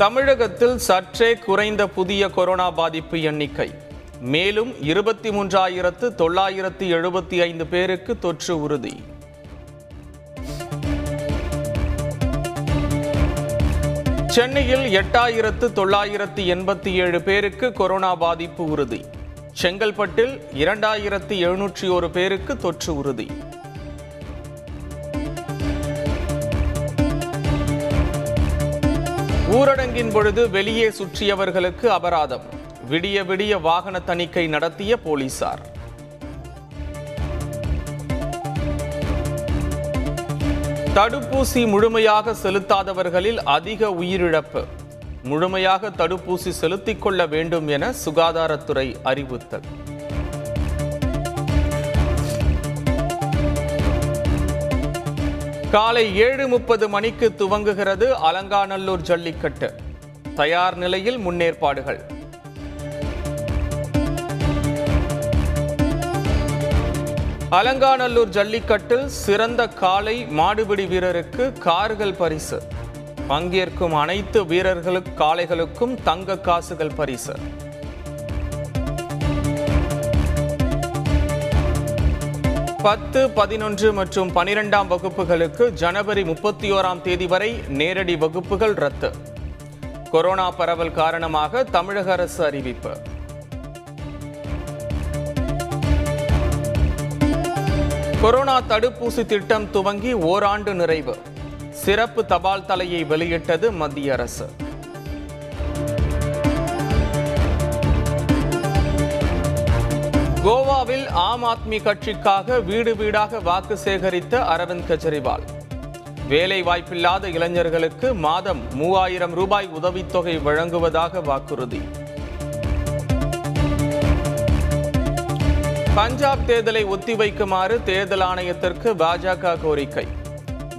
தமிழகத்தில் சற்றே குறைந்த புதிய கொரோனா பாதிப்பு எண்ணிக்கை. மேலும் இருபத்தி மூன்றாயிரத்து தொள்ளாயிரத்து எழுபத்தி ஐந்து பேருக்கு தொற்று உறுதி. சென்னையில் எட்டாயிரத்து தொள்ளாயிரத்து எண்பத்தி ஏழு பேருக்கு கொரோனா பாதிப்பு உறுதி. செங்கல்பட்டில் இரண்டாயிரத்து எழுநூற்றி ஒரு பேருக்கு தொற்று உறுதி. ஊரடங்கின் பொழுது வெளியே சுற்றியவர்களுக்கு அபராதம். விடிய விடிய வாகன தணிக்கை நடத்திய போலீசார். தடுப்பூசி முழுமையாக செலுத்தாதவர்களில் அதிக உயிரிழப்பு. முழுமையாக தடுப்பூசி செலுத்திக் கொள்ள வேண்டும் என சுகாதாரத்துறை அறிவுறுத்தல். காலை ஏழு முப்பது மணிக்கு துவங்குகிறது அலங்காநல்லூர் ஜல்லிக்கட்டு. தயார் நிலையில் முன்னேற்பாடுகள். அலங்காநல்லூர் ஜல்லிக்கட்டில் சிறந்த காளை மாடுபிடி வீரருக்கு கார்கள் பரிசு. பங்கேற்கும் அனைத்து வீரர்களுக்கு காளைகளுக்கும் தங்க காசுகள் பரிசு. பத்து பதினொன்று மற்றும் பனிரெண்டாம் வகுப்புகளுக்கு ஜனவரி முப்பத்தி ஓராம் தேதி வரை நேரடி வகுப்புகள் ரத்து. கொரோனா பரவல் காரணமாக தமிழக அரசு அறிவிப்பு. கொரோனா தடுப்பூசி திட்டம் துவங்கி ஓராண்டு நிறைவு. சிறப்பு தபால் தலையை வெளியிட்டது மத்திய அரசு. கோவாவில் ஆம் ஆத்மி கட்சிக்காக வீடு வீடாக வாக்கு சேகரித்த அரவிந்த் கெஜ்ரிவால். வேலை வாய்ப்பில்லாத இளைஞர்களுக்கு மாதம் மூவாயிரம் ரூபாய் உதவித்தொகை வழங்குவதாக வாக்குறுதி. பஞ்சாப் தேர்தலை ஒத்திவைக்குமாறு தேர்தல் ஆணையத்திற்கு பாஜக கோரிக்கை.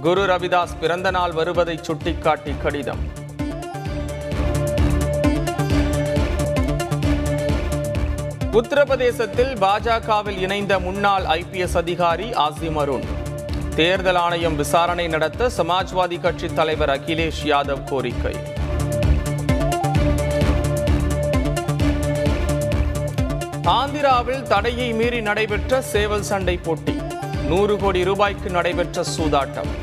குரு ரவிதாஸ் பிறந்த நாள் வருவதை சுட்டிக்காட்டி கடிதம். உத்தரப்பிரதேசத்தில் பாஜகவில் இணைந்த முன்னாள் ஐபிஎஸ் அதிகாரி ஆசிம் அருண். தேர்தல் ஆணையம் விசாரணை நடத்த சமாஜ்வாதி கட்சி தலைவர் அகிலேஷ் யாதவ் கோரிக்கை. ஆந்திராவில் தடையை மீறி நடைபெற்ற சேவல் சண்டை போட்டி. நூறு கோடி ரூபாய்க்கு நடைபெற்ற சூதாட்டம்.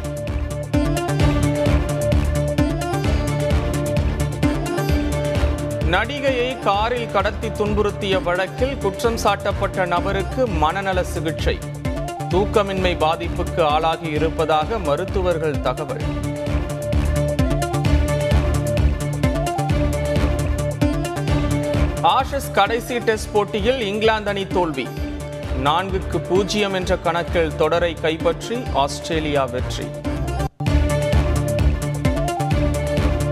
நடிகையை காரில் கடத்தி துன்புறுத்திய வழக்கில் குற்றம் சாட்டப்பட்ட நபருக்கு மனநல சிகிச்சை. தூக்கமின்மை பாதிப்புக்கு ஆளாகி இருப்பதாக மருத்துவர்கள் தகவல். ஆஷஸ் கடைசி டெஸ்ட் போட்டியில் இங்கிலாந்து அணி தோல்வி. நான்குக்கு பூஜ்ஜியம் என்ற கணக்கில் தொடரை கைப்பற்றி ஆஸ்திரேலியா வெற்றி.